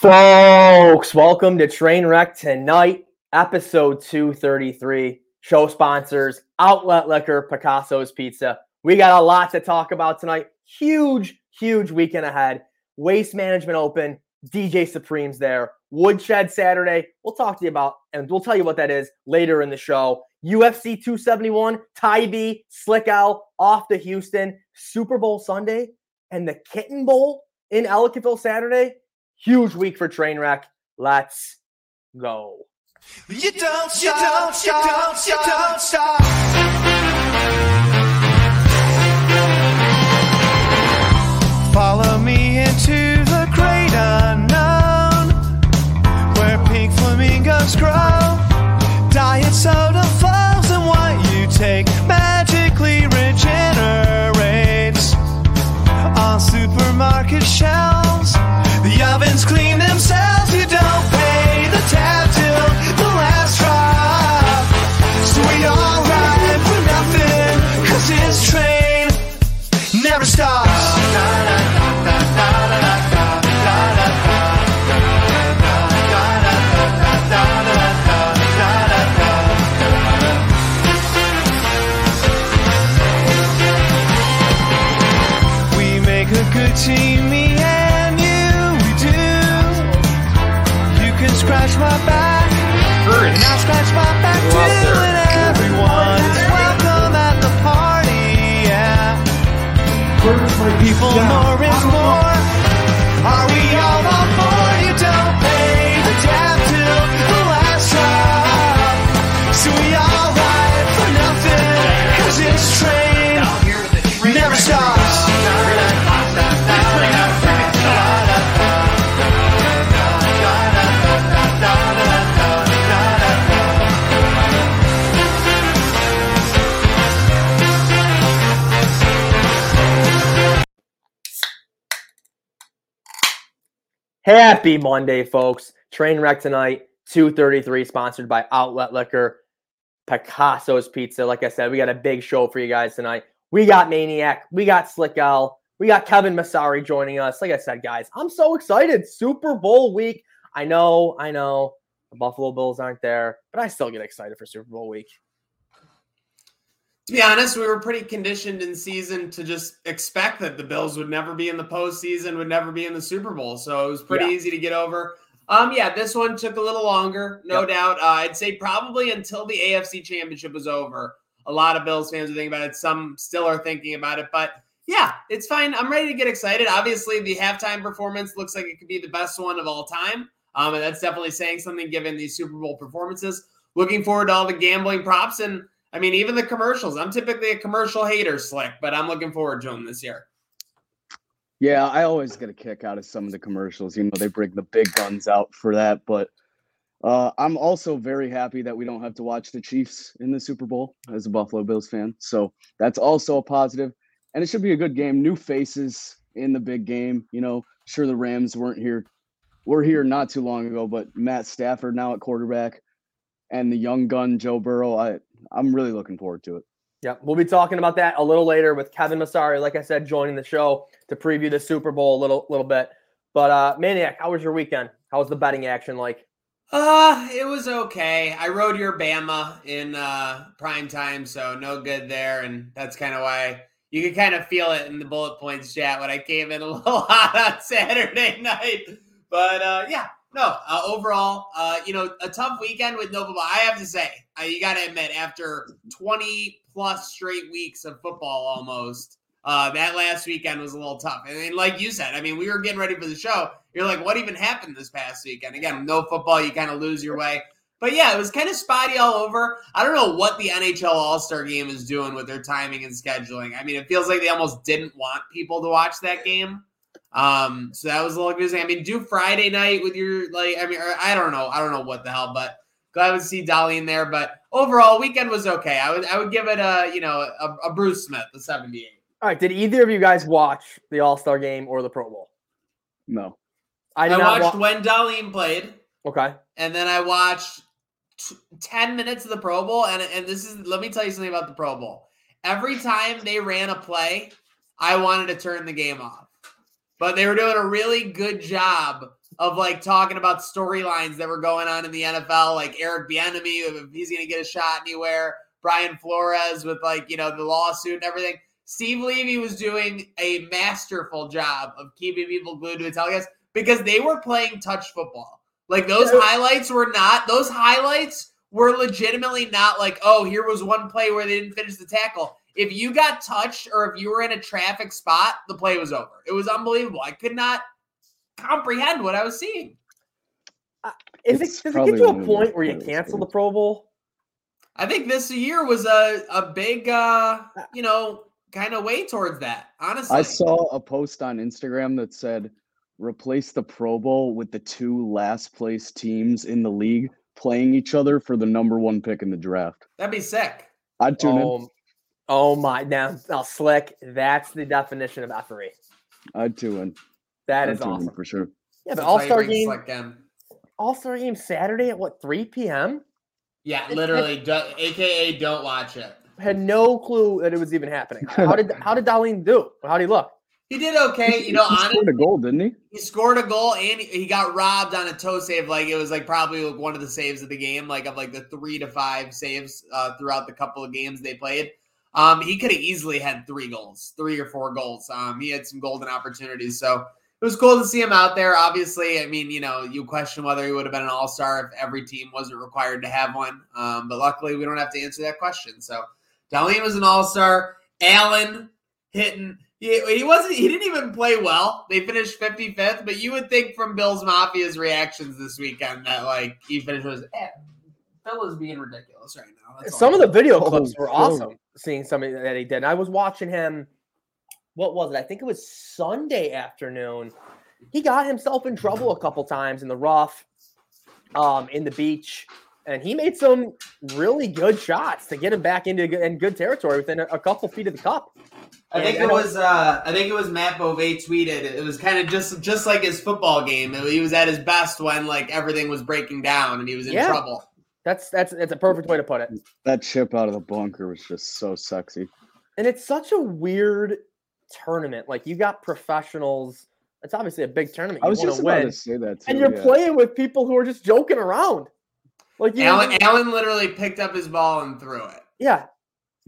Folks, welcome to Trainwreck Tonight, episode 233. Show sponsors, Outlet Liquor, Picasso's Pizza. We got a lot to talk about tonight. Huge, huge weekend ahead. Waste Management Open, DJ Supreme's there. Woodshed Saturday. We'll talk to you about, and we'll tell you what that is later in the show. UFC 271, Tybee, Slick Al off to Houston, Super Bowl Sunday, and the Kitten Bowl in Ellicottville Saturday. Huge week for Trainwreck. Let's go. You don't you don't stop, you don't stop. Follow me into the great unknown, where pink flamingos grow. Diet soda flows, and what you take magically regenerates on supermarket shelves. The clean themselves. Scratch my back, and I'll scratch my back Go too. And everyone is welcome at the party, yeah. People more is Happy Monday, folks. Train wreck tonight, 233, sponsored by Outlet Liquor, Picasso's Pizza. Like I said, we got a big show for you guys tonight. We got Maniac, we got Slick Al, we got Kevin Masari joining us. Like I said, guys, I'm so excited. Super Bowl week. I know, I know the Buffalo Bills aren't there, but I still get excited for Super Bowl week. To be honest, we were pretty conditioned in season to just expect that the Bills would never be in the postseason, would never be in the Super Bowl. So it was pretty Yeah. easy to get over. Um, yeah, this one took a little longer, no Yep. doubt. Uh, I'd say probably until the AFC Championship was over. A lot of Bills fans are thinking about it. Some still are thinking about it, but yeah, it's fine. I'm ready to get excited. Obviously, the halftime performance looks like it could be the best one of all time. Um, and that's definitely saying something given these Super Bowl performances. Looking forward to all the gambling props and I mean, even the commercials. I'm typically a commercial hater, Slick, but I'm looking forward to them this year. Yeah, I always get a kick out of some of the commercials. You know, they bring the big guns out for that. But uh, I'm also very happy that we don't have to watch the Chiefs in the Super Bowl as a Buffalo Bills fan. So that's also a positive. And it should be a good game. New faces in the big game. You know, sure the Rams weren't here. We're here not too long ago, but Matt Stafford now at quarterback and the young gun Joe Burrow. I I'm really looking forward to it. Yeah, we'll be talking about that a little later with Kevin Masari, like I said, joining the show to preview the Super Bowl a little little bit. But uh Maniac, how was your weekend? How was the betting action like? Uh, it was okay. I rode your Bama in uh prime time, so no good there, and that's kind of why you could kind of feel it in the bullet points chat when I came in a little hot on Saturday night. But uh yeah, no, uh, overall, uh, you know, a tough weekend with no football. I have to say, uh, you got to admit, after 20 plus straight weeks of football almost, uh, that last weekend was a little tough. And, and like you said, I mean, we were getting ready for the show. You're like, what even happened this past weekend? Again, no football, you kind of lose your way. But yeah, it was kind of spotty all over. I don't know what the NHL All Star game is doing with their timing and scheduling. I mean, it feels like they almost didn't want people to watch that game. Um, so that was a little confusing. I mean, do Friday night with your like. I mean, I don't know. I don't know what the hell, but glad to see Dolly in there. But overall, weekend was okay. I would I would give it a you know a, a Bruce Smith, a seventy eight. All right, did either of you guys watch the All Star game or the Pro Bowl? No. I I, did not watched wa- when Dahlin played, Okay. and then I watched t- ten minutes of the Pro Bowl. And and this is let me tell you something about the Pro Bowl. Every time they ran a play, I wanted to turn the game off, but they were doing a really good job of like talking about storylines that were going on in the NFL, like Eric Bieniemy, if he's going to get a shot anywhere, Brian Flores with like you know the lawsuit and everything. Steve Levy was doing a masterful job of keeping people glued to his telecast because they were playing touch football. Like those highlights were not; those highlights were legitimately not like, oh, here was one play where they didn't finish the tackle. If you got touched or if you were in a traffic spot, the play was over. It was unbelievable. I could not comprehend what I was seeing. Uh, is It's it, does it get to a point where you hardest cancel the. Pro Bowl? I think this year was a a big, uh, uh, you know, kind of way towards that. Honestly, I saw a post on Instagram that said replace the Pro Bowl with the two last place teams in the league playing each other for the number one pick in the draft. that'd be sick. I'd tune in. Um, Oh, my! Now, now, slick. That's the definition of effery. I'd tune in. That I'd is tune awesome. for sure. Yeah, but All Star game, All Star game Saturday at what 3 p.m. Yeah, It's- literally, do, AKA, don't watch it. Had no clue that it was even happening. How did how did Dahlin do? How did he look? He did okay, you know. he Honestly, scored a goal, didn't he? he scored a goal and he got robbed on a toe save. Like it was like probably like one of the saves of the game, like of like the three to five saves uh, throughout the couple of games they played. Um, he could have easily had three goals, three or four goals. Um, he had some golden opportunities, so it was cool to see him out there. Obviously, I mean, you know, you question whether he would have been an all star if every team wasn't required to have one. Um, but luckily, we don't have to answer that question. So, Dahlin was an all star. Allen hitting. He, he wasn't. He didn't even play well. They finished 55th, but you would think from Bills Mafia's reactions this weekend that like he finished was. Eh, Bill is being ridiculous right now. That's Some of the video Oh, clips were Phil. awesome. Seeing something that he did. And I was watching him. What was it? I think it was Sunday afternoon. He got himself in trouble a couple times in the rough, um, in the beach, and he made some really good shots to get him back into good, in good territory within a, a couple feet of the cup. I think it was. Uh, I think it was Matt Bove tweeted. It was kind of just just like his football game. He was at his best when like everything was breaking down and he was in Yeah. trouble. That's that's that's a perfect way to put it. That chip out of the bunker was just so sexy. And it's such a weird tournament. Like you got professionals. It's obviously a big tournament. I was just about win. to say that too. and you're yeah. playing with people who are just joking around. Like you, Allen, Allen literally picked up his ball and threw it. yeah,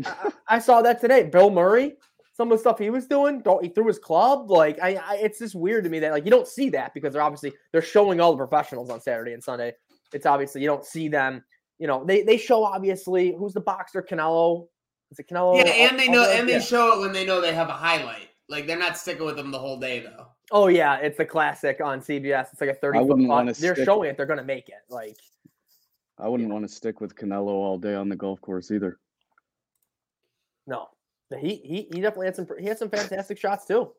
I, I I saw that today. Bill Murray, some of the stuff he was doing, don't he threw his club. Like I, I, it's just weird to me that like you don't see that because they're obviously they're showing all the professionals on Saturday and Sunday. It's obviously you don't see them. You know they they show obviously who's the boxer Canelo. Is it Canelo? Yeah, and they know, and they Yeah. show it when they know they have a highlight. Like they're not sticking with them the whole day though. Oh yeah, it's a classic on CBS. It's like a thirty foot wouldn't putt. wanna They're stick- showing it. They're gonna make it. Like I wouldn't want to stick with Canelo all day on the golf course either. no, he he he definitely had some he had some fantastic shots too.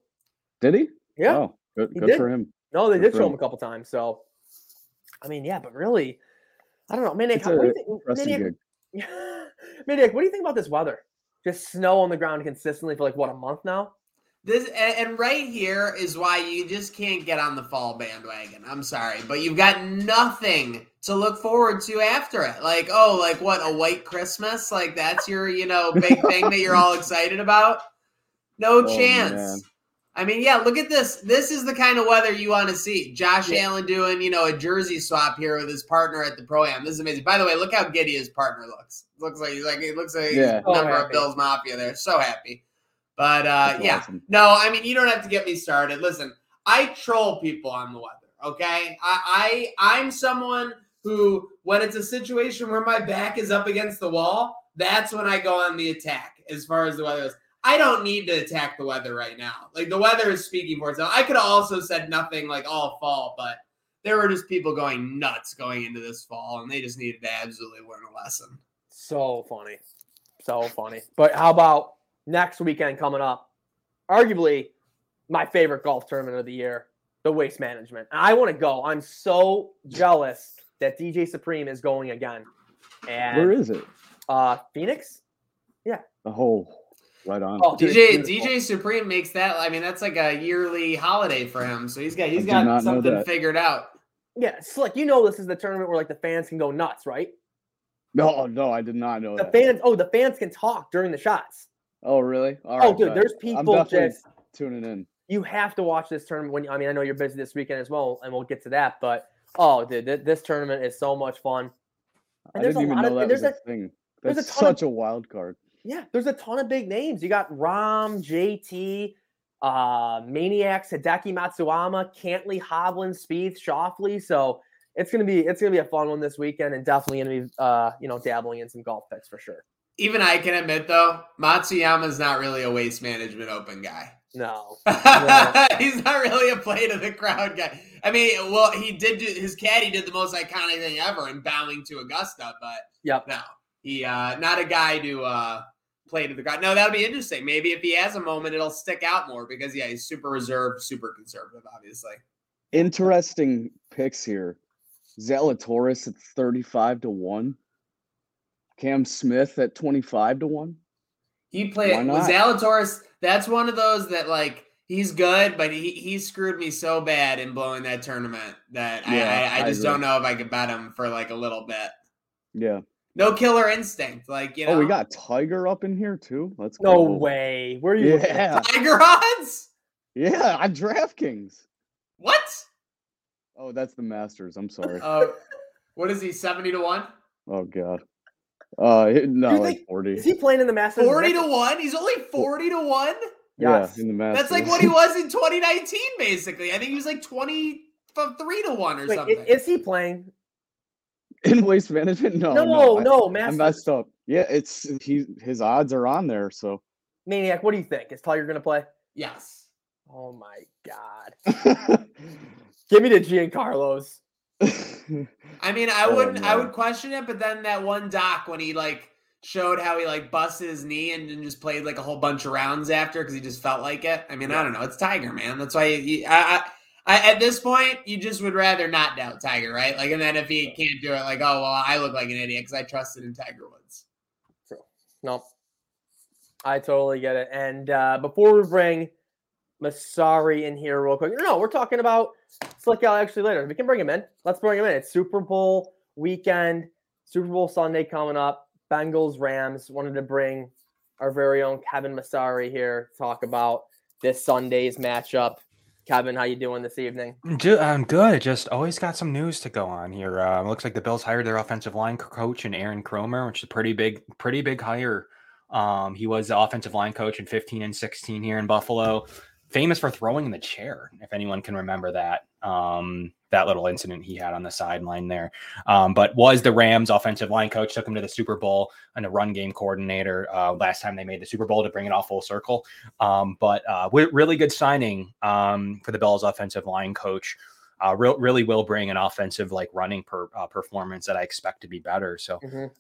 Did he? Yeah. Oh, good, he good did. for him. No, they Good did show him him. a couple times. So, I mean, yeah, but really, I don't know, Maniac. It's How, what do you think? Maniac, gig. Maniac, what do you think about this weather? Just snow on the ground consistently for like what a month now. This and, and right here is why you just can't get on the fall bandwagon. I'm sorry, but you've got nothing to look forward to after it. Like, oh, like what a white Christmas? Like that's your, you know, big thing that you're all excited about? No Oh, chance. man. I mean, yeah, look at this. This is the kind of weather you want to see. Josh Yeah. Allen doing, you know, a jersey swap here with his partner at the pro am. This is amazing. By the way, look how giddy his partner looks. Looks like he's like it looks like Yeah. he's a member Oh, of. Bill's Mafia there. So happy. But uh That's yeah. awesome. No, I mean you don't have to get me started. Listen, I troll people on the weather. Okay, I, I I'm someone who, when it's a situation where my back is up against the wall, that's when I go on the attack. As far as the weather is, I don't need to attack the weather right now. Like the weather is speaking for itself. I could have also said nothing like all fall, but there were just people going nuts going into this fall, and they just needed to absolutely learn a lesson. So funny, so funny. But how about next weekend coming up? Arguably, my favorite golf tournament of the year, the Waste Management. And I want to go. I'm so jealous that DJ Supreme is going again. And Where is it? uh Phoenix? Yeah. The whole right on. Oh, DJ. DJ Supreme makes that. I mean, that's like a yearly holiday for him. So he's got he's I did got something figured out. Yeah, slick. You know this is the tournament where like the fans can go nuts, right? No, no, I did not know The that. fans, oh, the fans can talk during the shots. Oh, really? All oh, dude, bet. there's I'm people just tuning in. You have to watch this tournament when I mean I know you're busy this weekend as well, and we'll get to that. But oh, dude, th- this tournament is so much fun. I And there's didn't even know of that was a a thing. there's a That's of- such a wild card. Yeah, there's a ton of big names. You got Rahm, JT, uh, Maniac, Hideki Matsuyama, Cantlay, Hovland, Spieth, Schauffele. So it's gonna be it's gonna be a fun one this weekend, and definitely gonna be uh, you know dabbling in some golf picks for sure. Even I can admit though, Matsuyama's not really a waste management open guy. No, He's not really a play to the crowd guy. I mean, well, he did do, his caddy did the most iconic thing ever in bowing to Augusta, but Yep. no, he uh not a guy to uh play to the crowd. No, that'll be interesting. Maybe if he has a moment, it'll stick out more because yeah, he's super reserved, super conservative, obviously. Interesting picks here. Zalatoris at 35 to 1. Cam Smith at 25 to 1. He played Why with not? Zalatoris. That's one of those that like he's good, but he he screwed me so bad in blowing that tournament that Yeah, I, I, I I just agree. don't know if I could bet him for like a little bit. Yeah. No killer instinct, like you know. Oh, we got Tiger up in here too. Let's no go. way. Where are you? at? Yeah. Tiger odds. Yeah, on DraftKings. What? Oh, that's the Masters. I'm sorry. Uh, what is he? Seventy to one. Oh god. Uh no, You like think- 40. Is he playing in the Masters? Forty to one. He's only forty to one. Yes. Yeah, in the Masters. That's like what he was in 2019, basically. I think he was like 23 to one or Wait, something. is he playing? In waste management. No, No, no, no, I- I Masters. messed up. Yeah, it's he his odds are on there, so Maniac, what do you think? Is Tiger going to play? yes. Oh my God. Give me the Giancarlos. I mean, I Oh, wouldn't. I would question it, but then that one doc when he like showed how he like busted his knee and then just played like a whole bunch of rounds after because he just felt like it. I mean, I don't know. It's Tiger, man. That's why. You, I, I, I, at this point, you just would rather not doubt Tiger, right? Like, and then if he can't do it, like, oh well, I look like an idiot because I trusted in Tiger Woods. No, I totally get it. And uh, before we bring Masari in here real quick, no, we're talking about Slick Al actually later. We can bring him in. Let's bring him in. It's Super Bowl weekend, Super Bowl Sunday coming up. Bengals Rams wanted to bring our very own Kevin Masari here to talk about this Sunday's matchup. Kevin, how you doing this evening? I'm good. Just always got some news to go on here. Uh, looks like the Bills hired their offensive line coach and Aaron Kromer, which is a pretty big, pretty big hire. Um, he was the offensive line coach in 15 and 16 here in Buffalo, famous for throwing in the chair. If anyone can remember that, um, that little incident he had on the sideline there. Um, but was the Rams offensive line coach, took him to the Super Bowl and a run game coordinator uh, last time they made the Super Bowl to bring it all full circle. Um, but uh, really good signing um, for the Bills offensive line coach. Uh, real, really will bring an offensive like running per, uh, performance that I expect to be better. So, Mhm.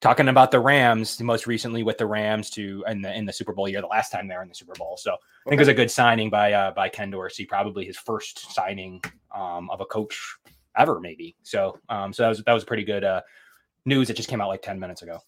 Talking about the Rams, most recently with the Rams to in the in the Super Bowl year, the last time they were in the Super Bowl. So I think it was a good signing by uh, by Ken Dorsey, probably his first signing um, of a coach ever, maybe. So, um, so that was that was pretty good uh, news that just came out like ten minutes ago.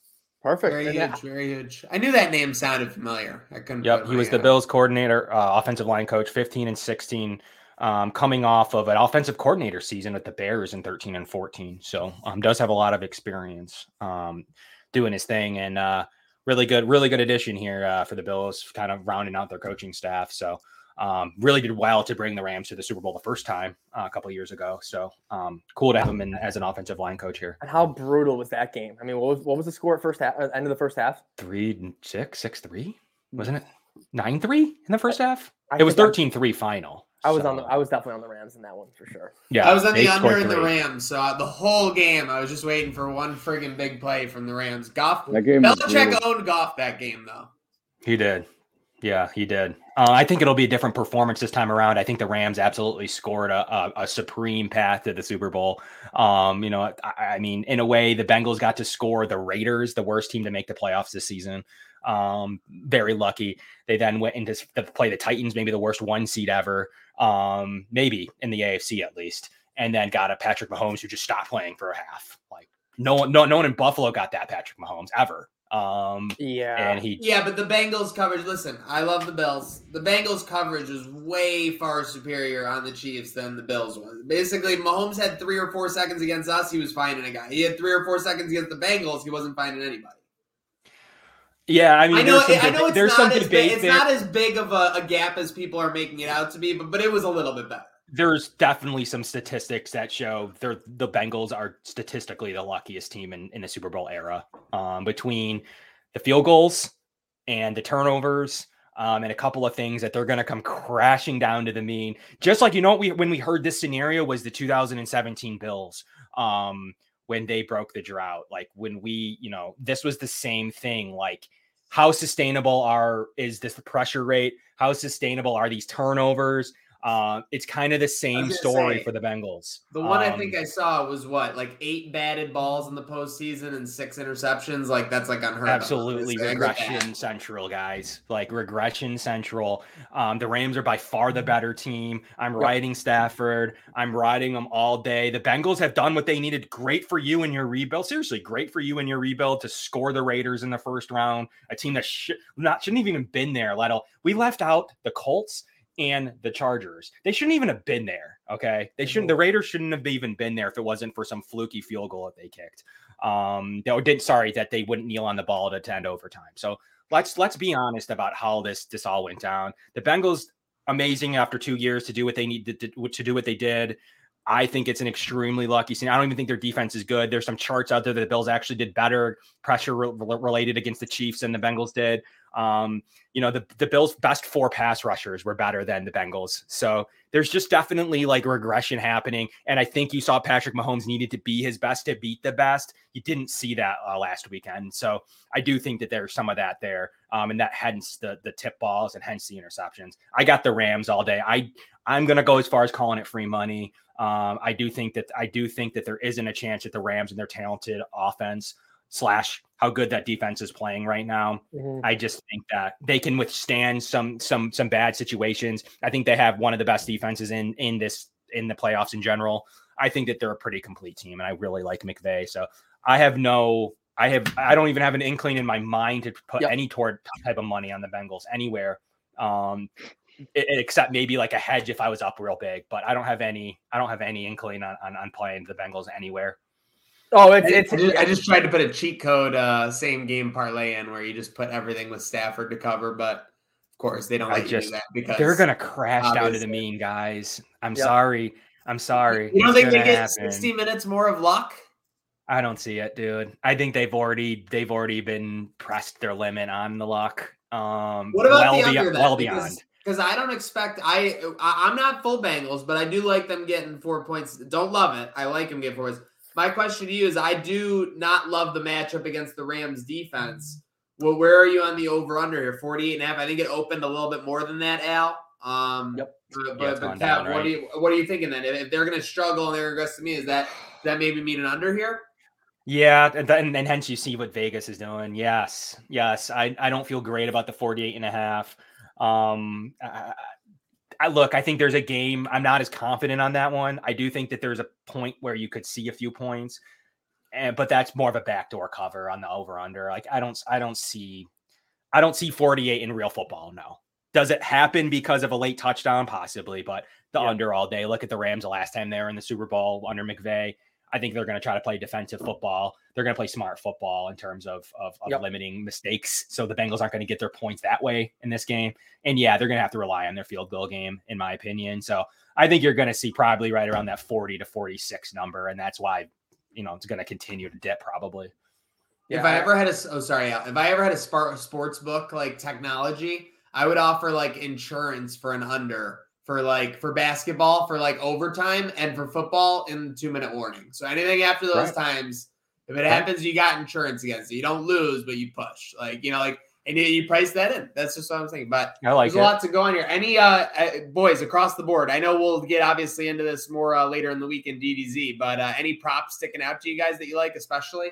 Perfect. Very And, huge, very huge. I knew that name sounded familiar. I couldn't. Yep, he was the Bills coordinator, uh, offensive line coach, 15 and 16, um, coming off of an offensive coordinator season with the Bears in 13 and 14. So um, does have a lot of experience um, doing his thing and uh, really good, really good addition here uh, for the Bills, kind of rounding out their coaching staff. So um, really did well to bring the Rams to the Super Bowl the first time uh, a couple of years ago. So um, cool to have him in as an offensive line coach here. And how brutal was that game? I mean, what was what was the score at first half? uh, End of the first half? Three and six, six three, wasn't it? Nine three in the first half. I It was think 13 3 final. I was on the. I was definitely on the Rams in that one for sure. Yeah, I was on the under scored in the. Rams, so uh, the whole game I was just waiting for one friggin' big play from the Rams. Goff, that game was Belichick owned Goff that game though. He did. Yeah, he did. Uh, I think it'll be a different performance this time around. I think the Rams absolutely scored a, a, a supreme path to the Super Bowl. Um, you know, I, I mean, in a way, the Bengals got to score the Raiders, the worst team to make the playoffs this season. Um, very lucky. They then went into s- to play the Titans, maybe the worst one seed ever, um, maybe in the AFC at least, and then got a Patrick Mahomes who just stopped playing for a half. Like no one, no, no one in Buffalo got that Patrick Mahomes ever. Um, Yeah. and he Yeah, but the Bengals coverage. Listen, I love the Bills. The Bengals coverage was way far superior on the Chiefs than the Bills was. Basically, Mahomes had three or four seconds against us. He was finding a guy. He had three or four seconds against the Bengals. He wasn't finding anybody. Yeah, I mean, I know. there's some, I know it's there's not some as big, it's not as big of a, a gap as people are making it out to be, but but it was a little bit better. there's definitely some statistics that show they're the Bengals are statistically the luckiest team in, in the Super Bowl era. Um, between the field goals and the turnovers, um, and a couple of things that they're going to come crashing down to the mean. Just like you know, we when we heard this scenario was the 2017 Bills. Um, when they broke the drought, like when we, you know, this was the same thing. Like, how sustainable are is this the pressure rate? How sustainable are these turnovers? Uh, it's kind of the same story say, for the Bengals. The one I Um, think I saw was what, like eight batted balls in the postseason and six interceptions. Like that's like unheard of. absolutely it's regression central, guys. Like regression central. Um, the Rams are by far the better team. I'm riding Stafford. I'm riding them all day. The Bengals have done what they needed. Great for you in your rebuild. Seriously, great for you in your rebuild to score the Raiders in the first round. A team that should not shouldn't have even been there. Let al- we left out the Colts and the Chargers. They shouldn't even have been there. Okay, they shouldn't. The Raiders shouldn't have even been there if it wasn't for some fluky field goal that they kicked. Um, or did sorry that they wouldn't kneel on the ball to, to end overtime. So let's let's be honest about how this this all went down. The Bengals amazing after two years to do what they need to, to, to do what they did. I think it's an extremely lucky scene. I don't even think their defense is good. There's some charts out there that the Bills actually did better pressure re- related against the Chiefs than the Bengals did. Um, you know, the, the Bills' best four pass rushers were better than the Bengals. So there's just definitely like regression happening. And I think you saw Patrick Mahomes needed to be his best to beat the best. You didn't see that uh, last weekend. So I do think that there's some of that there. Um, and that hence the the tip balls and hence the interceptions. I got the Rams all day. I I'm gonna go as far as calling it free money. Um, I do think that I do think that there isn't a chance that the Rams and their talented offense slash how good that defense is playing right now. Mhm. I just think that they can withstand some some some bad situations. I think they have one of the best defenses in in this in the playoffs in general. I think that they're a pretty complete team, and I really like McVay. So I have no, I have, I don't even have an inkling in my mind to put Yep. any toward type of money on the Bengals anywhere, um, except maybe like a hedge if I was up real big. But I don't have any, I don't have any inkling on on, on playing the Bengals anywhere. Oh, it's I, it's I just, I just tried to put a cheat code uh, same game parlay in where you just put everything with Stafford to cover, but of course they don't I let you just- do that because They're gonna crash down to the mean, guys. I'm Yep. sorry. I'm sorry. You don't It's think they gonna get happen. 60 minutes more of luck? I don't see it, dude. I think they've already they've already been pressed their limit on the luck. Um, What about well the beyond, under then? well Because- beyond. Because I don't expect I, I I'm not full Bengals, but I do like them getting four points. Don't love it. I like them getting four points. My question to you is: I do not love the matchup against the Rams defense. Well, where are you on the over under here? 48 and a half. I think it opened a little bit more than that, Al. Um, Yep. But, Yeah, but, Kev, down, what right? do you what are you thinking then? If, if they're going to struggle and they're aggressive to me, is that that maybe mean an under here? Yeah, and, then and hence you see what Vegas is doing. Yes, yes. I, I don't feel great about the 48 and a half. Um, I, I look, I think there's a game. I'm not as confident on that one. I do think that there's a point where you could see a few points, and but that's more of a backdoor cover on the over under. Like I don't I don't see I don't see 48 in real football. No. Does it happen because of a late touchdown? Possibly, but the Yeah. under all day. Look at the Rams the last time they were in the Super Bowl under McVay. I think they're going to try to play defensive football. They're going to play smart football in terms of of, of Yep. limiting mistakes. So the Bengals aren't going to get their points that way in this game. And yeah, they're going to have to rely on their field goal game, in my opinion. So I think you're going to see probably right around that 40 to 46 number, and that's why you know it's going to continue to dip probably. Oh, if I ever had a oh sorry, Al, if I ever had a sports book like technology, I would offer like insurance for an under for like for basketball for like overtime and for football in two minute warning. So anything after those Right. times, if it happens, you got insurance against it. You don't lose, but you push. Like you know, like and you, you price that in. That's just what I'm saying. But I like there's it. a lot to go on here. Any uh, uh boys across the board? I know we'll get obviously into this more uh, later in the week in DDZ, but uh, any props sticking out to you guys that you like, especially?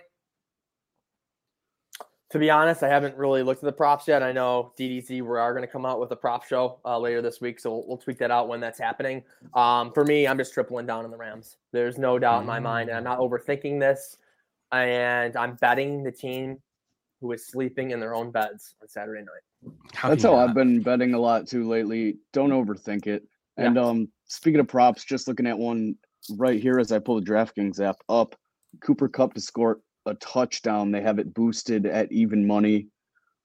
To be honest, I haven't really looked at the props yet. I know DDZ we are going to come out with a prop show uh, later this week, so we'll, we'll tweak that out when that's happening. Um, for me, I'm just tripling down on the Rams. There's no doubt in my mind, and I'm not overthinking this. And I'm betting the team who is sleeping in their own beds on Saturday night. That's can how not? I've been betting a lot too lately. Don't overthink it. Yeah. And um, speaking of props, just looking at one right here as I pull the DraftKings app up, Cooper Kupp to score a touchdown. They have it boosted at even money.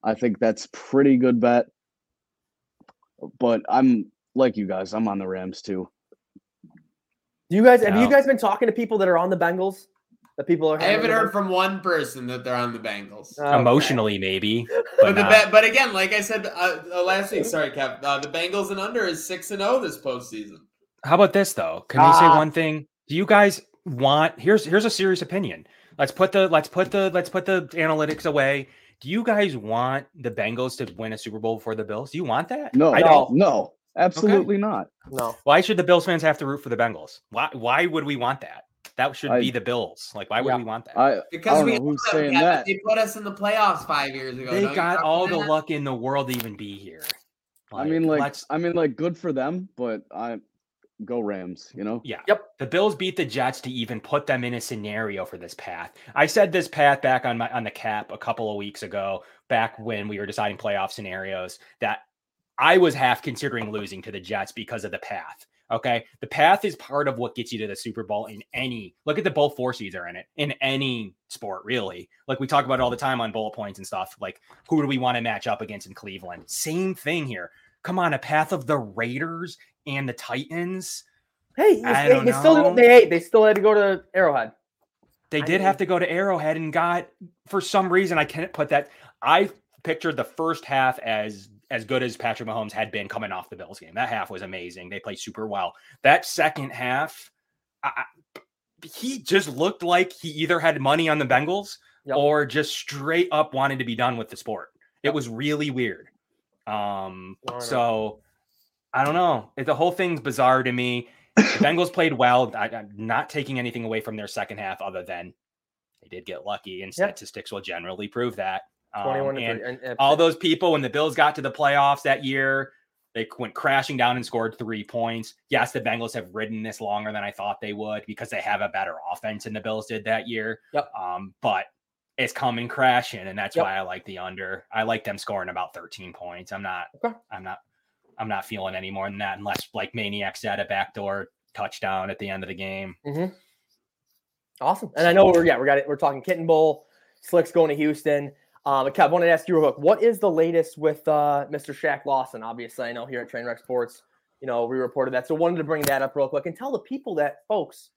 I think that's pretty good bet. But I'm like you guys, I'm on the Rams too. Do you guys have you guys been talking to people that are on the Bengals? That people are. I haven't heard from one person that they're on the Bengals. Okay. Emotionally, maybe. But But the not. but again, like I said uh, uh, last week, sorry, Kev, uh, the Bengals and under is six and zero this postseason. How about this though? Can we say Ah. one thing? Do you guys want here's here's a serious opinion. Let's put the let's put the let's put the analytics away. Do you guys want the Bengals to win a Super Bowl before the Bills? Do you want that? No, I don't. no, absolutely not. No. Why should the Bills fans have to root for the Bengals? Why why would we want that? That should I- be the Bills. Like why would Yeah. we want that? I Because don't we know who's them, saying Kevin. that. They put us in the playoffs five years ago. they Don't got all the know? luck in the world to even be here. I mean, like, I mean, like, good for them, but I go Rams. You know, Yeah. Yep. The Bills beat the Jets to even put them in a scenario for this path. I said this path back on my on the cap a couple of weeks ago, back when we were deciding playoff scenarios, that I was half considering losing to the Jets because of the path. Okay. The path is part of what gets you to the Super Bowl in any look at the both four seeds are in it in any sport, really. Like we talk about it all the time on bullet points and stuff. Like who do we want to match up against in Cleveland? Same thing here. Come on, a path of the Raiders and the Titans. Hey, I they, don't they still they hey, they still had to go to Arrowhead. They I did have to go to Arrowhead and got for some reason I can't put that. I pictured the first half as as good as Patrick Mahomes had been coming off the Bills game. That half was amazing. They played super well. That second half, I, I- he just looked like he either had money on the Bengals Yep. or just straight up wanted to be done with the sport. It was really weird. Um, so I don't know. It- The whole thing's bizarre to me. The Bengals played well. I, I'm not taking anything away from their second half, other than they did get lucky, and Yeah. statistics will generally prove that. Um, and. And, and all those people when the Bills got to the playoffs that year, they went crashing down and scored three points. Yes, the Bengals have ridden this longer than I thought they would because they have a better offense than the Bills did that year. Yep. Um, but it's coming crashing, and that's Yep. why I like the under. I like them scoring about 13 points. I'm not. Okay. I'm not. I'm not feeling any more than that unless like Maniacs said a backdoor touchdown at the end of the game. Awesome. And I know we're yeah, we got it. We're talking Kitten Bowl. Slick's going to Houston. Um, Kev, I wanted to ask you real quick, what is the latest with uh, Mr. Shaq Lawson? Obviously, I know here at Trainwreck Sports, you know, we reported that. So wanted to bring that up real quick and tell the people that, folks,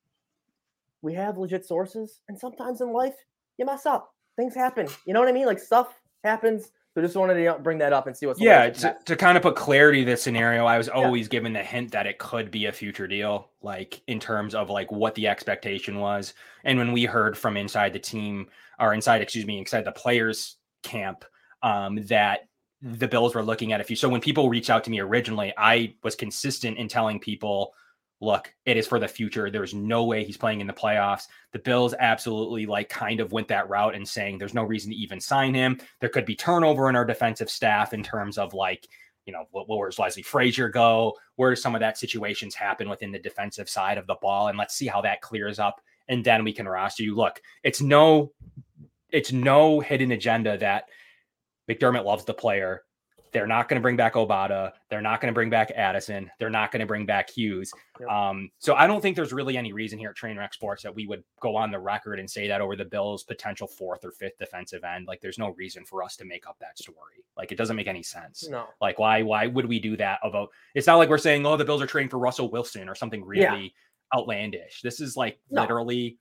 we have legit sources, and sometimes in life you mess up. Things happen. You know what I mean? Like stuff happens. So just wanted to bring that up and see what's the Yeah, to, to kind of put clarity to this scenario, I was always given the hint that it could be a future deal, like in terms of like what the expectation was. And when we heard from inside the team or inside, excuse me, inside the players camp, um, that the Bills were looking at a few. So when people reached out to me originally, I was consistent in telling people, look, it is for the future. There's no way he's playing in the playoffs. The Bills absolutely like kind of went that route and saying there's no reason to even sign him. There could be turnover in our defensive staff in terms of like, you know, wh- where does Leslie Frazier go? Where does some of that situations happen within the defensive side of the ball? And let's see how that clears up. And then we can roster you. Look, it's no, it's no hidden agenda that McDermott loves the player. They're not going to bring back Obada. They're not going to bring back Addison. They're not going to bring back Hughes. Yep. Um, so I don't think there's really any reason here at Trainwreck Sports that we would go on the record and say that over the Bills' potential fourth or fifth defensive end. Like, there's no reason for us to make up that story. Like, it doesn't make any sense. No. Like, why why would we do that? About it's not like we're saying, oh, the Bills are trading for Russell Wilson or something Yeah. really outlandish. This is like No. literally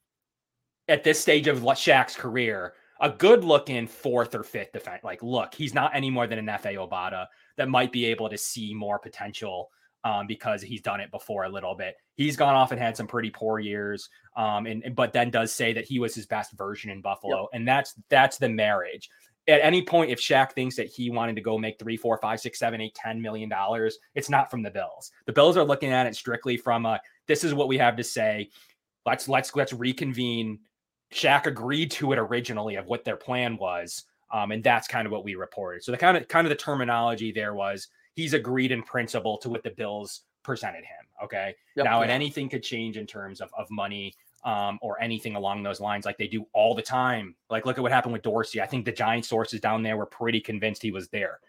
at this stage of Shaq's career, a good looking fourth or fifth defense. Like, look, he's not any more than an FA Obada that might be able to see more potential um, because he's done it before a little bit. He's gone off and had some pretty poor years, um, and but then does say that he was his best version in Buffalo, and that's that's the marriage. At any point, if Shaq thinks that he wanted to go make three, four, five, six, seven, eight, ten million dollars, it's not from the Bills. The Bills are looking at it strictly from a this is what we have to say. Let's let's let's reconvene. Shaq agreed to it originally of what their plan was. Um, and that's kind of what we reported. So the kind of kind of the terminology there was he's agreed in principle to what the Bills presented him. Okay. Yep. Now, and anything could change in terms of, of money um, or anything along those lines, like they do all the time. Like, look at what happened with Dorsey. I think the Giant sources down there were pretty convinced he was there.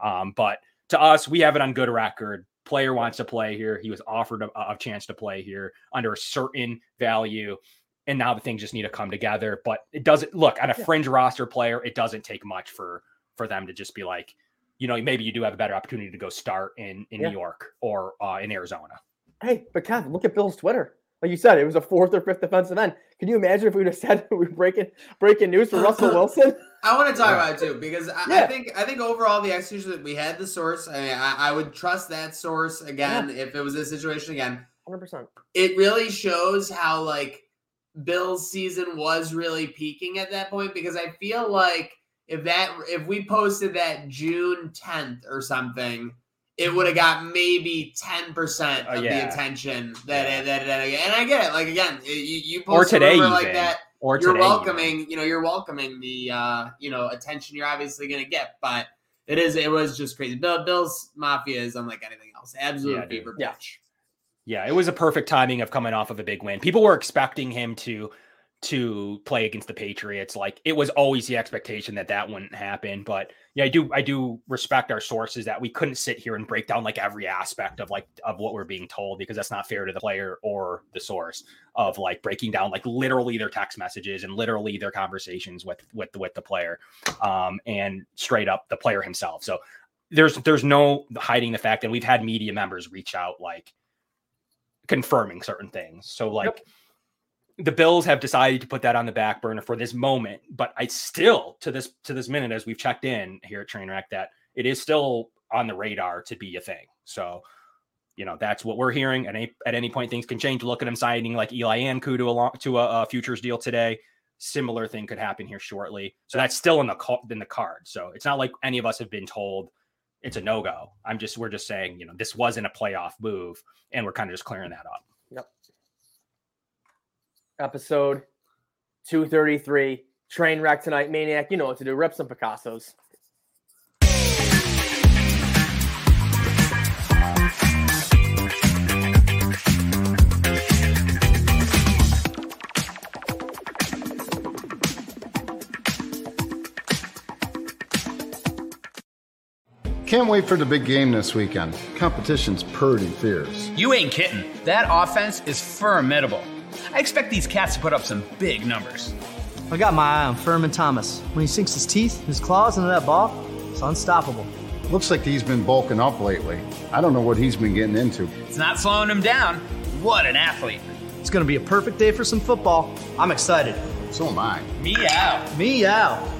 Um, but to us, we have it on good record. Player wants to play here. He was offered a, a chance to play here under a certain value. And now the things just need to come together. But it doesn't look on a Yeah. fringe roster player, it doesn't take much for for them to just be like, you know, maybe you do have a better opportunity to go start in in Yeah. New York or uh, in Arizona. Hey, but Kev, look at Bill's Twitter. Like you said, it was a fourth or fifth defensive end. Can you imagine if we would have said we were breaking breaking news for Russell Wilson? I want to talk about it too because I, I think I think overall the execution that we had the source. I mean, I, I would trust that source again if it was this situation again. Hundred percent. It really shows how like Bill's season was really peaking at that point because I feel like if that if we posted that June 10th or something, it would have got maybe 10% Uh, of yeah. the attention that, that, that, and I get it. Like again, you, you Or post a today rumor like that Or you're even. welcoming you know you're welcoming the uh you know attention you're obviously going to get but it is it was just crazy bill bill's mafia is unlike anything else absolute Yeah, Yeah. pitch Yeah, it was a perfect timing of coming off of a big win. People were expecting him to to play against the Patriots. Like it was always the expectation that that wouldn't happen. But yeah, I do I do respect our sources that we couldn't sit here and break down like every aspect of like of what we're being told because that's not fair to the player or the source of like breaking down like literally their text messages and literally their conversations with with with the player um and straight up the player himself. So there's there's no hiding the fact that we've had media members reach out like confirming certain things. So like the Bills have decided to put that on the back burner for this moment, but I still to this to this minute as we've checked in here at Trainwreck that it is still on the radar to be a thing. So you know that's what we're hearing. At any at any point, things can change. Look at him signing like Ely Ankou to a long, to a, a futures deal today. Similar thing could happen here shortly. So that's still in the in the card. So it's not like any of us have been told it's a no go. I'm just we're just saying you know this wasn't a playoff move, and we're kind of just clearing that up. Yep. Episode two thirty three. Train wreck tonight, maniac. You know what to do. Rip some Picassos. Can't wait for the big game this weekend. Competition's pretty fierce. You ain't kidding. That offense is formidable. I expect these cats to put up some big numbers. I got my eye on Furman Thomas. When he sinks his teeth, his claws into that ball, it's unstoppable. Looks like he's been bulking up lately. I don't know what he's been getting into. It's not slowing him down. What an athlete. It's going to be a perfect day for some football. I'm excited. So am I. Meow. Meow.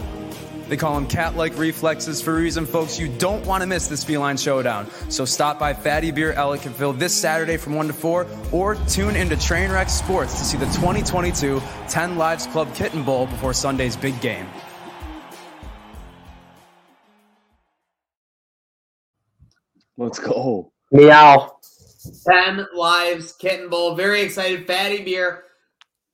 They call them cat like reflexes for a reason, folks. You don't want to miss this feline showdown. So stop by Fatty Beer Ellicottville this Saturday from 1 to 4, or tune into Trainwreck Sports to see the 2022 10 Lives Club Kitten Bowl before Sunday's big game. Let's go. Meow. 10 lives kitten bowl very excited fatty beer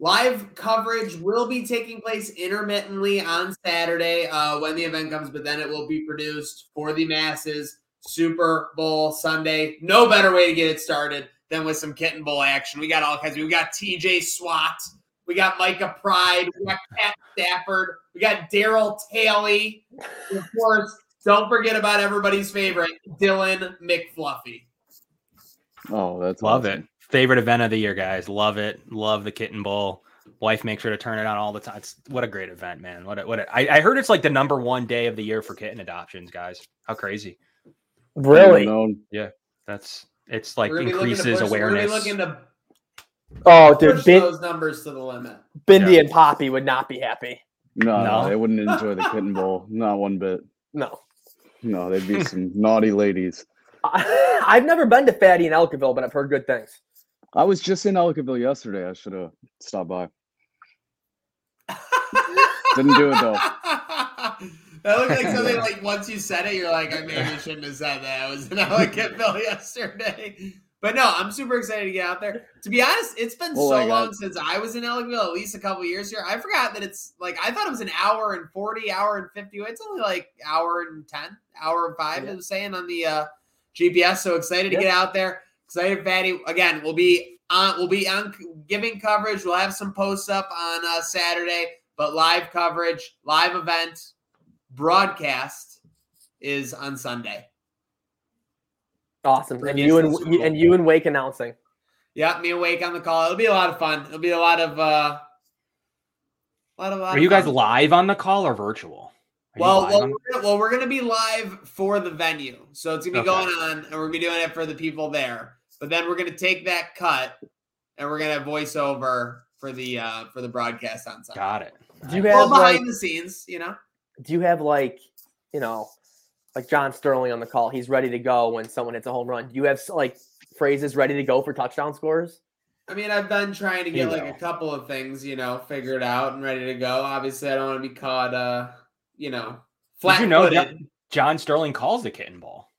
live coverage will be taking place intermittently on saturday uh, when the event comes but then it will be produced for the masses super bowl sunday no better way to get it started than with some kitten bowl action we got all kinds we got tj swat we got micah pride we got pat stafford we got daryl taley of course don't forget about everybody's favorite dylan mcfluffy Oh, that's Love awesome. it. Favorite event of the year, guys. Love it. Love the kitten bowl. Wife makes sure to turn it on all the time. It's, what a great event, man. What a, what a, I, I heard it's like the number one day of the year for kitten adoptions, guys. How crazy. Really? Yeah, That's it's like We're gonna be looking to increases push- awareness. gonna be looking to Oh, dude, push Bin- those numbers to the limit. Bindi Yeah. and Poppy would not be happy. No, no, No? they wouldn't enjoy the kitten bowl. Not one bit. No. No, they'd be some naughty ladies. I, I've never been to Fatty in Elkville, but I've heard good things. I was just in Ellicottville yesterday. I should have stopped by. Didn't do it though. that looked like something like once you said it, you're like, I maybe shouldn't have said that. I was in Ellicottville yesterday. But no, I'm super excited to get out there. To be honest, it's been so long since I was in Ellicottville, at least a couple years here. I forgot that it's like I thought it was an hour and 40, hour and 50. It's only like hour and 10, hour and five, Yeah. it was saying on the uh, GPS. So excited to Yeah. get out there. Excited, Fatty. Again, we'll be on we'll be on giving coverage. We'll have some posts up on uh, Saturday, but live coverage, live event, broadcast is on Sunday. Awesome. And you and Super and you and Wake announcing. Yeah, me and Wake on the call. It'll be a lot of fun. It'll be a lot of uh a lot of a lot Are of you guys fun. live on the call or virtual? Are Well, well, on- we're gonna, well, we're gonna be live for the venue, so it's gonna be Okay. going on, and we're gonna be doing it for the people there. But then we're gonna take that cut, and we're gonna voice over for the uh for the broadcast on Sunday. got it. Do you Well, behind like the scenes, you know. do you have like you know like John Sterling on the call? He's ready to go when someone hits a home run. Do you have like phrases ready to go for touchdown scores? I mean, I've been trying to He get like will. a couple of things, you know, figured out and ready to go. Obviously, I don't want to be caught, uh, you know, flat Did you know footed. John, John Sterling calls the kitten ball?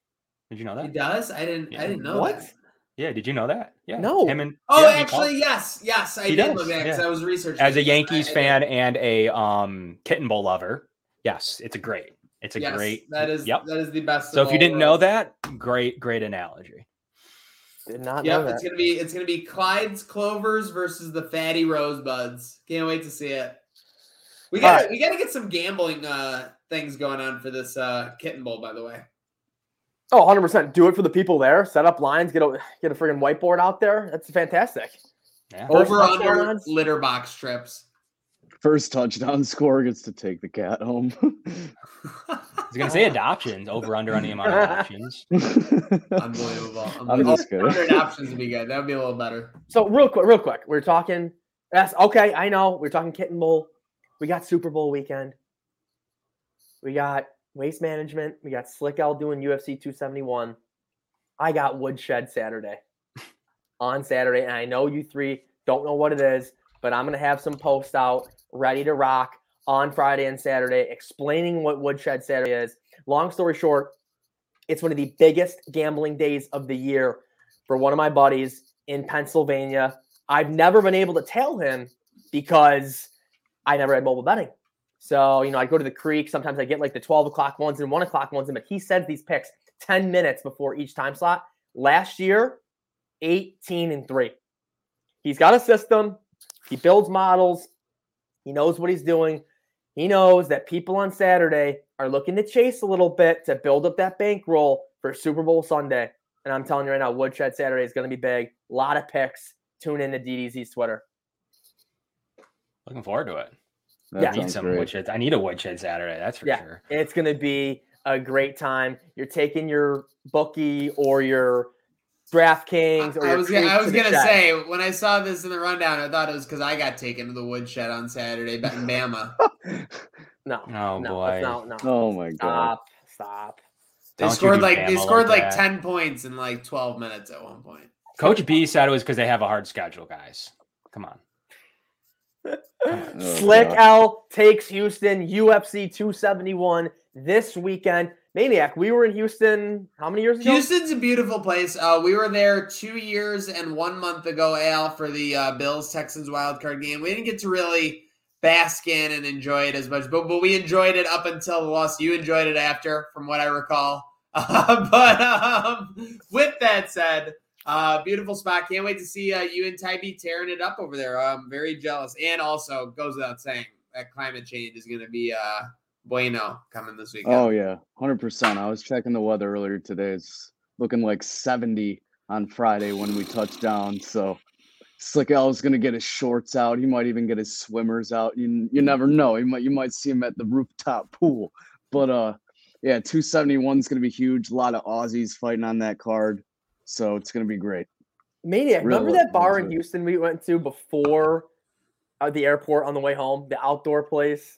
Did you know that? He does. I didn't. Yeah. I didn't know What? that. Yeah, did you know that? Yeah. No. Him and Oh, yeah, actually, calls- yes, yes, I He did does, look at because yeah. I was researching as a. Yankees I- I fan did. and a um kitten bowl lover, yes, it's a great. It's a Yes, great. That is. Yep. That is the best. So if you didn't know that, great, great analogy. Did not know Yep, that. it's gonna be it's gonna be Clyde's Clovers versus the Fatty Rosebuds. Can't wait to see it. We got to right. we got to get some gambling uh things going on for this uh kitten bowl. By the way, Oh, 100%. Do it for the people there. Set up lines. Get a get a friggin' whiteboard out there. That's fantastic. Yeah. First over touchdown under odds? litter box trips. First touchdown score gets to take the cat home. I was gonna say adoptions over under on the amount of adoptions. Unbelievable. I'm Unbelievable. just kidding. Hundred options would be good. That would be a little better. So real quick, real quick. We're talking that's okay, I know. We're talking kitten bowl. We got Super Bowl weekend. We got waste management. We got Slick Al doing UFC 271. I got Woodshed Saturday. On Saturday. And I know you three don't know what it is, but I'm gonna have some posts out ready to rock on Friday and Saturday explaining what Woodshed Saturday is. Long story short, it's one of the biggest gambling days of the year for one of my buddies in Pennsylvania. I've never been able to tell him because I never had mobile betting. So, you know, I go to the creek. Sometimes I get like the 12 o'clock ones and one o'clock ones, but he sends these picks 10 minutes before each time slot. Last year, 18 and 3. He's got a system, he builds models, he knows what he's doing. He knows that people on Saturday are looking to chase a little bit to build up that bankroll for Super Bowl Sunday. And I'm telling you right now, Woodshed Saturday is going to be big. A lot of picks. Tune in to DDZ's Twitter. Looking forward to it. That Yeah. I need some great. woodshed. I need a woodshed Saturday. That's for Yeah. sure. It's going to be a great time. You're taking your bookie or your DraftKings or I your was gonna, I was gonna say when I saw this in the rundown, I thought it was because I got taken to the woodshed on Saturday betting Bama. no, Oh, no, boy. no, no. Oh my god. Stop, stop. They Don't scored do like they scored like like ten points in like twelve minutes at one point. Coach B said it was because they have a hard schedule, guys. Come on. Oh, Slick God. Al takes Houston UFC 271 this weekend. Maniac, we were in Houston how many years ago? Houston's a beautiful place. Uh, we were there two years and one month ago, Al, for the uh, Bills Texans wild card game. We didn't get to really bask in and enjoy it as much, but but we enjoyed it up until the loss. You enjoyed it after, from what I recall. Uh, but um, with that said, uh, beautiful spot. Can't wait to see uh, you and Tybee tearing it up over there. I'm very jealous. And also, goes without saying, that climate change is going to be uh, bueno coming this weekend. Oh yeah, hundred percent. I was checking the weather earlier today. It's looking like seventy on Friday when we touch down. So Slick Al's gonna get his shorts out. He might even get his swimmers out. You you never know. You might you might see him at the rooftop pool. But uh, yeah, two seventy one is gonna be huge. A lot of Aussies fighting on that card, so it's gonna be great. Maniac, Real remember that bar in. Houston we went to before uh, the airport on the way home? The outdoor place?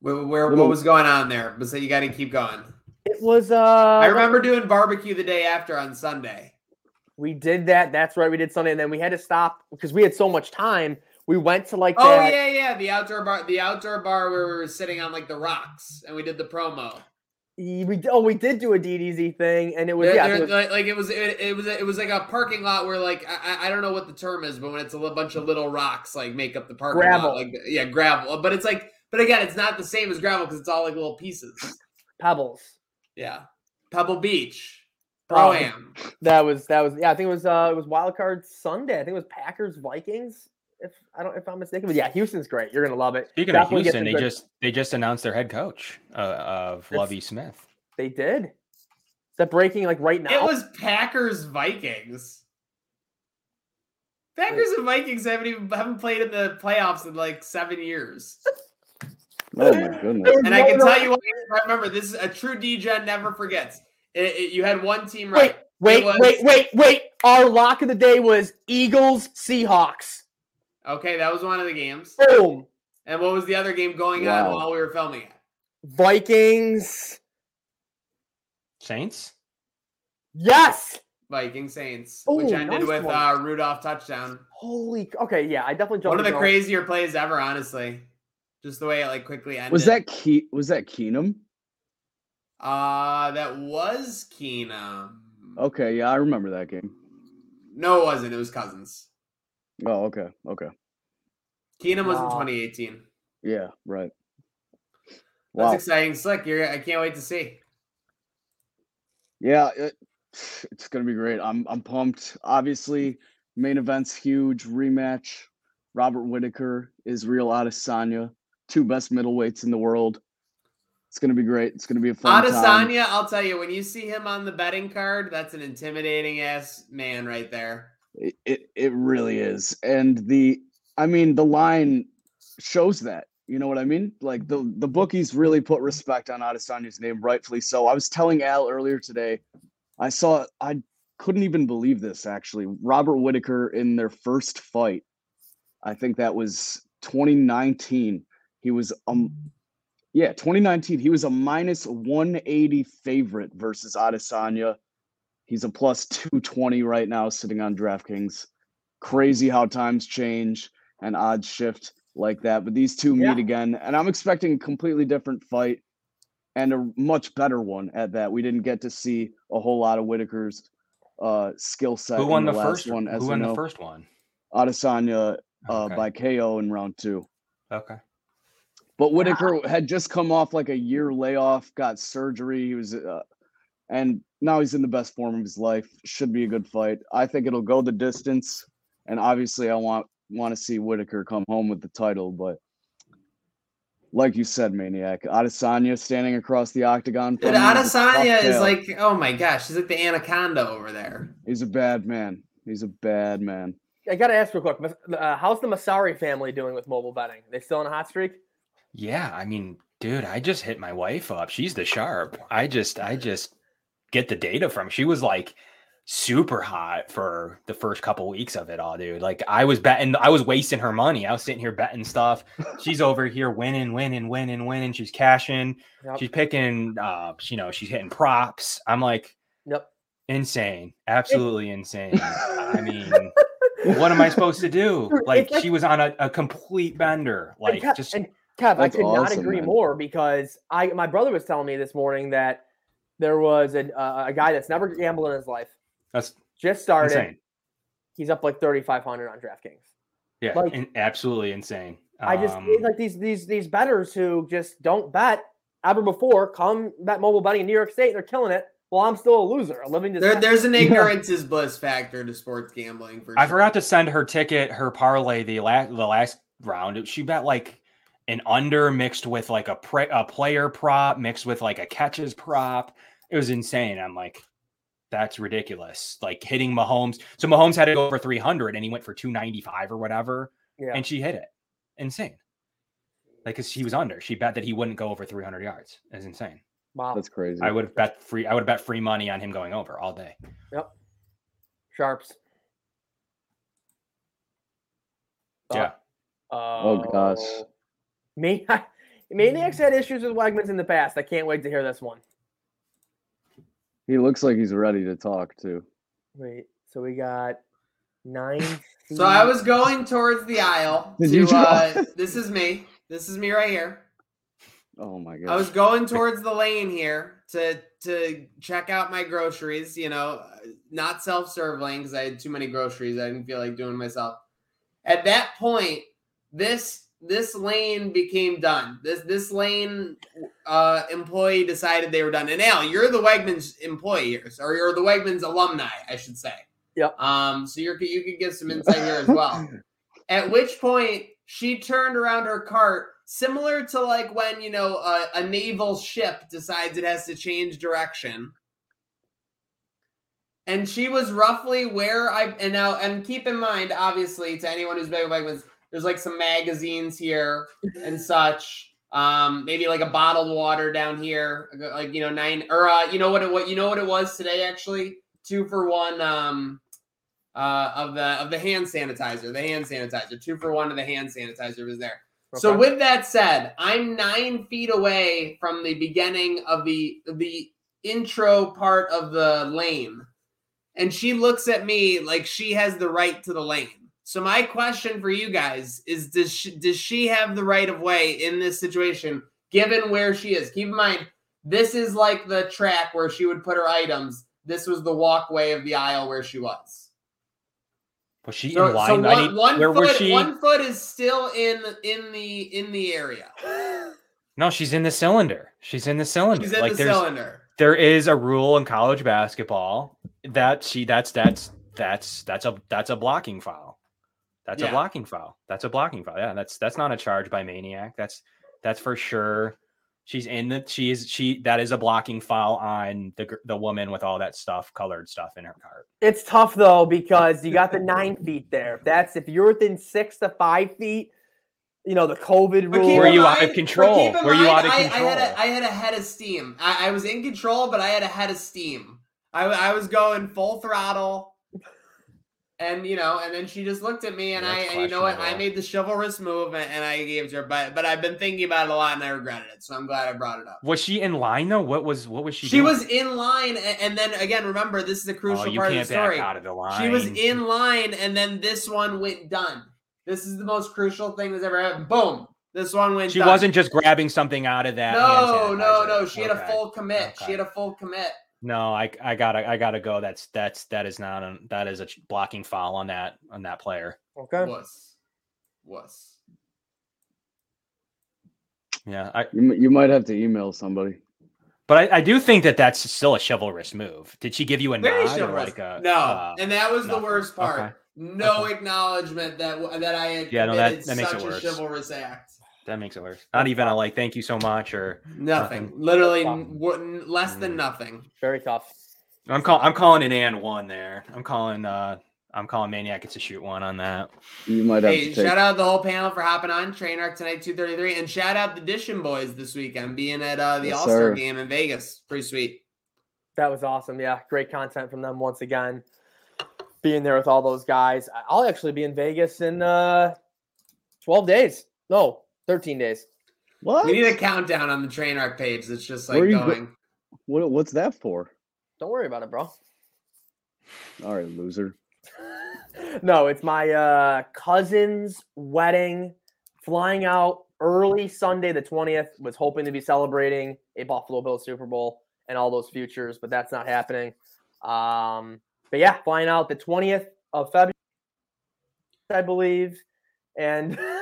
Where, where what was going on there? But so you got to keep going. It was uh I remember doing barbecue the day after on Sunday. we did that. That's right. We did Sunday and then we had to stop because we had so much time. We went to like Oh that. yeah, yeah, the outdoor bar, the outdoor bar where we were sitting on like the rocks and we did the promo. We oh we did do a DDZ thing and it was There- yeah. there- it was- like, like it was, it, it was, it was like a parking lot where like I, I- don't know what the term is, but when it's a little bunch of little rocks like make up the parking Gravel. lot, like yeah, gravel. But it's like, but again, it's not the same as gravel because it's all like little pieces. Pebbles. Yeah, Pebble Beach, pro am. That was that was yeah. I think it was uh it was Wild Card Sunday. I think it was Packers Vikings. If I don't if I'm mistaken, but yeah, Houston's great. You're gonna love it. Speaking Definitely of Houston, they good- just they just announced their head coach uh, of It's- Lovie Smith. they did. Is that breaking like right now? It was Packers Vikings. Packers and Vikings haven't even haven't played in the playoffs in like seven years. Oh my goodness. And I can tell you what, I remember, this is a true DGen never forgets. It- it- you had one team right. Wait, It was- wait, wait, wait. Our lock of the day was Eagles Seahawks. Okay, that was one of the games. Boom. And what was the other game going on while we were filming it? Vikings. Saints. Yes. Viking Saints, Oh, which ended nice with uh, Rudolph touchdown. Holy. Okay, yeah, I definitely jumped. One of the the gun. crazier plays ever, honestly. Just the way it like quickly ended. Was that Ke- was that Keenum? Uh that was Keenum. Okay, yeah, I remember that game. No, it wasn't. It was Cousins. Oh, okay, okay. Keenum was in 2018. Yeah, right. That's exciting. Slick. You're, I can't wait to see. Yeah, it, it's gonna be great. I'm I'm pumped. Obviously, main event's huge rematch. Robert Whitaker, Israel Adesanya, two best middleweights in the world. It's gonna be great. It's gonna be a fun time. Adesanya, I'll tell you, when you see him on the betting card, that's an intimidating ass man right there. It, it really is, and the I mean the line shows that. You know what I mean? Like the the bookies really put respect on Adesanya's name, rightfully so. I was telling Al earlier today, I saw I couldn't even believe this actually. Robert Whitaker in their first fight, I think that was 2019. He was um yeah, 2019. He was a minus 180 favorite versus Adesanya. He's a plus 220 right now, sitting on DraftKings. Crazy how times change and odds shift like that. But these two Yeah. meet again, and I'm expecting a completely different fight and a much better one at that. We didn't get to see a whole lot of Whitaker's uh, skill set. Who won the, last first one? Who won know. the first one? Adesanya uh, Okay. by KO in round two. Okay. But Whitaker had just come off like a year layoff, got surgery. He was, uh, and now he's in the best form of his life. Should be a good fight. I think it'll go the distance, and obviously, I want want to see Whitaker come home with the title. But like you said, Maniac, Adesanya standing across the octagon. Dude, from him with a tough Adesanya is tail. like, oh my gosh, he's like the anaconda over there. he's a bad man. He's a bad man. I got to ask real quick. Uh, how's the Masari family doing with mobile betting? They still on a hot streak? Yeah, I mean, dude, I just hit my wife up. She's the sharp. I just, I just get the data from. She was like super hot for the first couple weeks of it all, dude. Like I was betting, I was wasting her money. I was sitting here betting stuff. She's over here winning, winning, winning, winning. She's cashing. Yep. She's picking. Uh, you know, she's hitting props. I'm like, Yep. insane, absolutely insane. I mean. What am I supposed to do? Like, it's like- she was on a, a complete bender. And Like Kev, just and Kev, I That's could not agree man. more because I my brother was telling me this morning that there was a, uh, a guy that's never gambled in his life, that's just started. insane. He's up like thirty five hundred on DraftKings. Yeah, Like- in- absolutely insane. I just Um, like these these these betters who just don't bet ever before come bet mobile betting in New York State. They're killing it. Well, I'm still a loser. A living There, there's an ignorance is bliss factor to sports gambling for I sure. forgot to send her ticket, her parlay the last the last round. She bet like an under mixed with like a pre- a player prop mixed with like a catches prop. It was insane. I'm like, that's ridiculous. Like hitting Mahomes. So Mahomes had to go over 300 and he went for 295 or whatever, yeah. and she hit it. Insane. Like, cause he was under. She bet that he wouldn't go over 300 yards. It's insane. wow. That's crazy. I would have bet free. I would have bet free money on him going over all day. Yep. Sharps. Yeah. Uh, oh. oh, gosh. Me, Maniacs had issues with Wegmans in the past. I can't wait to hear this one. He looks like he's ready to talk too. Wait, so we got nine. So I was going towards the aisle. Did to, you draw? uh, this is me. This is me right here. Oh my god. I was going towards the lane here to to check out my groceries. You know, not self serve lane because I had too many groceries. I didn't feel like doing myself. At that point, this this lane became done. This this lane uh, employee decided they were done. And Al, you're the Wegmans employee here, or you're the Wegmans alumni, I should say. Yep. Um. So you're you could give some insight here as well. At which point she turned around her cart, similar to like when you know a, a naval ship decides it has to change direction. And she was roughly where I and now and keep in mind, obviously, to anyone who's been with Wegmans, there's like some magazines here and such. Um, maybe like a bottled water down here, like you know nine or uh, you know what it what you know what it was today actually two for one um uh of the of the hand sanitizer the hand sanitizer two for one of the hand sanitizer was there. So with that said, I'm nine feet away from the beginning of the the intro part of the lane, and she looks at me like she has the right to the lane. So my question for you guys is: Does she, does she have the right of way in this situation, given where she is? Keep in mind, this is like the track where she would put her items. This was the walkway of the aisle where she was. Was she So, in line? so one, need- one where foot, was she? one foot is still in in the in the area. No, she's in the cylinder. She's in the cylinder. She's in like the there's cylinder. there is a rule in college basketball that she that's that's that's that's a that's a blocking foul. That's Yeah. a blocking foul. That's a blocking foul. Yeah, that's that's not a charge by maniac. That's that's for sure. She's in the she is she that is a blocking foul on the the woman with all that stuff, colored stuff in her cart. It's tough though because you got the nine feet there. That's if you're within six to five feet, you know the COVID But rule. keep Were in you out of control? keep in Were you out of I, I had a, I had a head of steam. I, I was in control, but I had a head of steam. I, I was going full throttle, and you know, and then she just looked at me, and I, and you know what? I made the chivalrous move, and, I gave it to her. But but I've been thinking about it a lot, and I regretted it. So I'm glad I brought it up. Was she in line though? What was what was she? She doing? was in line, and then again, remember this is a Oh, crucial you part of the story. out of the line. She was in line, and then this one went done. This is the most crucial thing that's ever happened. Boom! This one went. She done. wasn't just grabbing something out of that. No, no, no. She had a full commit. She had a full commit. No, I I gotta I gotta go. That's that's that is not a that is a blocking foul on that on that player. Okay. Was. Was. Yeah, I, You, you might have to email somebody. but I, I do think that that's still a chivalrous move. Did she give you a Very nod or chivalrous. like a no, uh, and that was the worst part. Okay. No acknowledgement that that I had Yeah, no, that- that makes it such a worse. chivalrous act. That makes it worse? Not even a like thank you so much or Nothing. Nothing. Literally Wow. n- w- less than Mm. nothing. Very tough. I'm call I'm calling an and one there. I'm calling uh I'm calling Maniac gets to shoot one on that. You might have Hey, to take. shout out the whole panel for hopping on Train Arc tonight, two thirty three, and shout out the Dishon boys this weekend being at uh, the Yes, All Star game in Vegas. Pretty sweet. That was awesome. Yeah, great content from them once again. Being there with all those guys. I- I'll actually be in Vegas in uh 12 days. No, 13 days. What? We need a countdown on the Train Arc page that's just like Where you go- going. What, what's that for? Don't worry about it, bro. All right, loser. no, it's my uh cousin's wedding. Flying out early Sunday the 20th. Was hoping to be celebrating a Buffalo Bills Super Bowl and all those futures, but that's not happening. Um, but yeah, flying out the 20th of February, I believe, and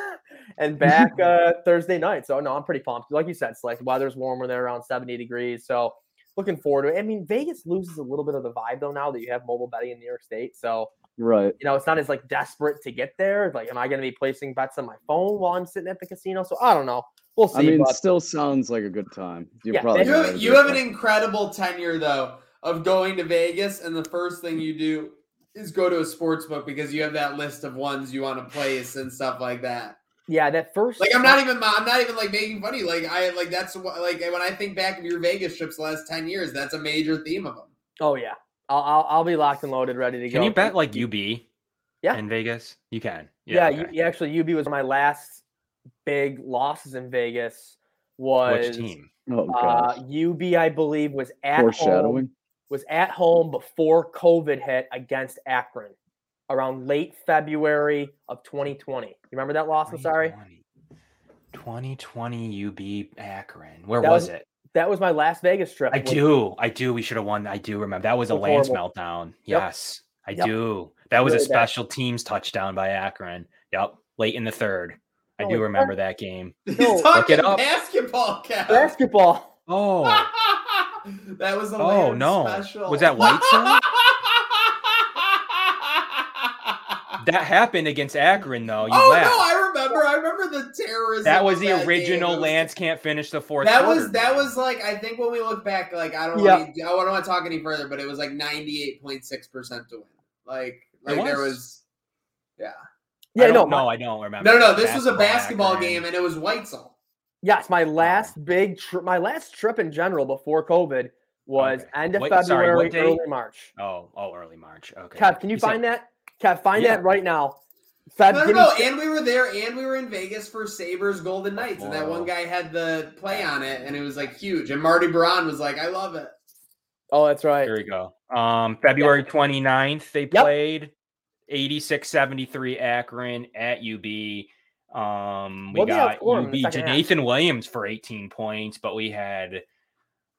and back uh Thursday night. So no, I'm pretty pumped. Like you said, it's like weather's warmer there around 70 degrees. So looking forward to it. I mean, Vegas loses a little bit of the vibe though now that you have mobile betting in New York State. So Right. you know, it's not as like desperate to get there. Like, am I going to be placing bets on my phone while I'm sitting at the casino? So I don't know. We'll see. I mean, but still sounds like a good time. You Yeah, probably You gonna have, a you have an incredible tenure though of going to Vegas, and the first thing you do is go to a sports book because you have that list of ones you want to place and stuff like that. Yeah, that first Like I'm not even I'm not even like making funny. Like I like that's what like when I think back of your Vegas trips the last ten years, that's a major theme of them. Oh yeah, I'll, I'll I'll be locked and loaded, ready to go. Can you bet like UB? Yeah. In Vegas? You can. Yeah, Yeah. okay. you actually UB was my last big losses in Vegas. Was Which team? Oh, uh, gosh. UB, I believe, was at home, Foreshadowing. was at home before COVID hit against Akron around late February of 2020. You remember that loss? I'm sorry. 2020 2020 UB Akron. Where That was, was- it? That was my last Vegas trip. I do. I do. We should have won. I do remember. That was a Lance horrible. meltdown. Yep. Yes. I Yep. do. That was a Really bad. special teams touchdown by Akron. Yep. Late in the third. I Oh, do yeah. remember that game. No, He's talking it up. basketball, Kev. Basketball. Oh. that was a Oh, Lance no. special. Was that Whiteside? That happened against Akron, though. You oh laughed. no, I remember. I remember the terrorism. that was the that original was- Lance can't finish the fourth. That quarter was that game. was like I think when we look back, like I don't Yeah. want to, I don't want to talk any further, but it was like ninety eight point six percent to win. Like It like there was? was, yeah. I Yeah, no, don't my- know. I don't remember. No, no, no. This was a basketball Akron. game, and it was Whitesell. Yes, my last big trip, my last trip in general before COVID was Okay. end of Wait, February, what date? early March. Oh, oh, early March. Okay. Kev, can you, said- find that? Kev, find Yeah. that right now. Feb, No, no, no. And we were there, and we were in Vegas for Sabres Golden Knights, and that one guy had the play on it, and it was like huge. And Marty Baron was like, "I love it." oh, that's right. Here we go. Um, February 29th, they Yep. played 86 73 Akron at UB. Um, we What did they got outscore 'em UB the to half? Nathan Williams for 18 points, but we had,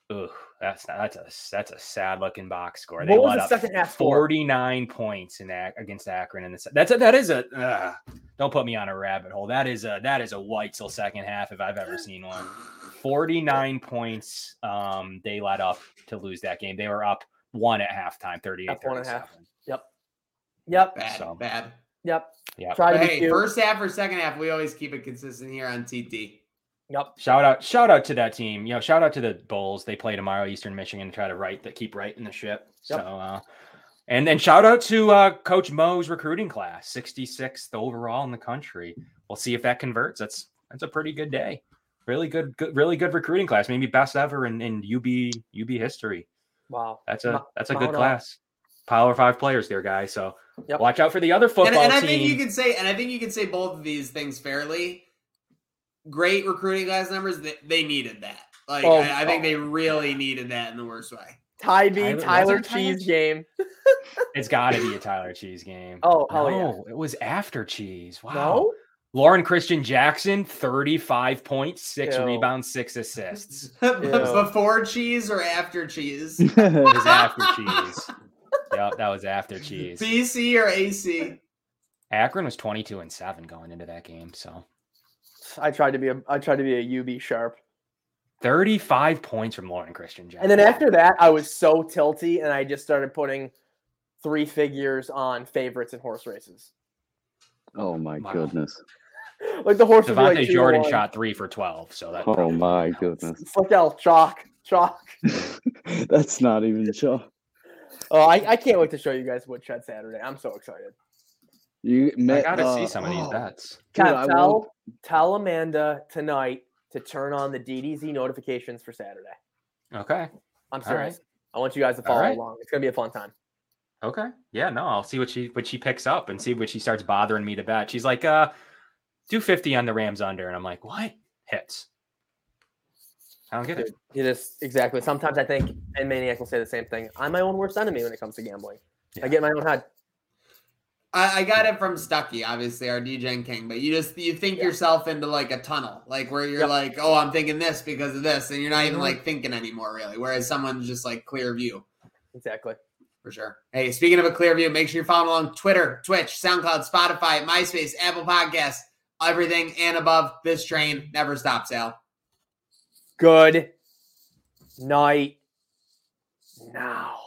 ugh, that's that's a that's a sad looking box score. They What was the second half 49 points in Ac- against Akron, and that's a, that is a uh, don't put me on a rabbit hole. That is a that is a Whitesell second half if I've ever seen one. 49 points um they let up to lose that game. They were up one at halftime, 38 Up one and a half. Yep. Yep. Bad, So- bad. Yep. Yeah. Try to But be hey, first half or second half, we always keep it consistent here on TT. Yep. Shout out, shout out to that team. You know, shout out to the Bulls. They play tomorrow, Eastern Michigan, to try to right that keep right in the ship. So uh and then shout out to uh Coach Mo's recruiting class, 66th overall in the country. We'll see if that converts. That's that's a pretty good day. Really good, good really good recruiting class. Maybe best ever in, in UB UB history. Wow. That's a that's a Mount good up. class. Power five players there, guys. So Yep. watch out for the other football And, and I team. think you can say, and I think you can say both of these things fairly. Great recruiting class numbers. They, they needed that. Like Oh, I, I think oh. they really needed that in the worst way. Ty B, Tyler- Tyler it Tyler Cheese Cheese? game. it's got to be a Tyler Cheese game. Oh, hell yeah. it was after Cheese. Wow. No? Loren Cristian Jackson, 35 points, six Ew. rebounds, six assists. Before cheese or after cheese? It was after Cheese. Yep, that was after Cheese. BC or AC? Akron was 22 and 7 going into that game. So I tried to be a I tried to be a UB sharp. 35 points from Loren Cristian Jackson. And then after that, I was so tilty and I just started putting three figures on favorites and horse races. Oh my Wow. goodness. Like the horse would Davonta like Jordan shot three for 12. So that Oh my goodness. Flickell, oh, chalk, chalk. That's not even sure. Oh, I, I can't wait to show you guys Woodshed Saturday. I'm so excited. You I got to see uh, some of these oh, bets. dude, tell, won't- tell Amanda tonight to turn on the DDZ notifications for Saturday. Okay. I'm All serious. right. I want you guys to follow right. along. It's gonna be a fun time. Okay. Yeah, no, I'll see what she what she picks up and see what she starts bothering me to bet. She's like, uh, do 50 on the Rams under. And I'm like, what? Hits. I don't get it. Dude, it is exactly. Sometimes I think, and Maniac will say the same thing. I'm my own worst enemy when it comes to gambling. I get in my own head. I, I got it from Stucky, obviously, our DJing king. But you just you think yourself into like a tunnel, like where you're Yep. like, oh, I'm thinking this because of this, and you're not even Mhm. like thinking anymore, really. Whereas someone's just like clear view Exactly. for sure. Hey, speaking of a clear view, make sure you're following along Twitter, Twitch, SoundCloud, Spotify, MySpace, Apple Podcasts, everything and above. This train never stops, Al. Good night now.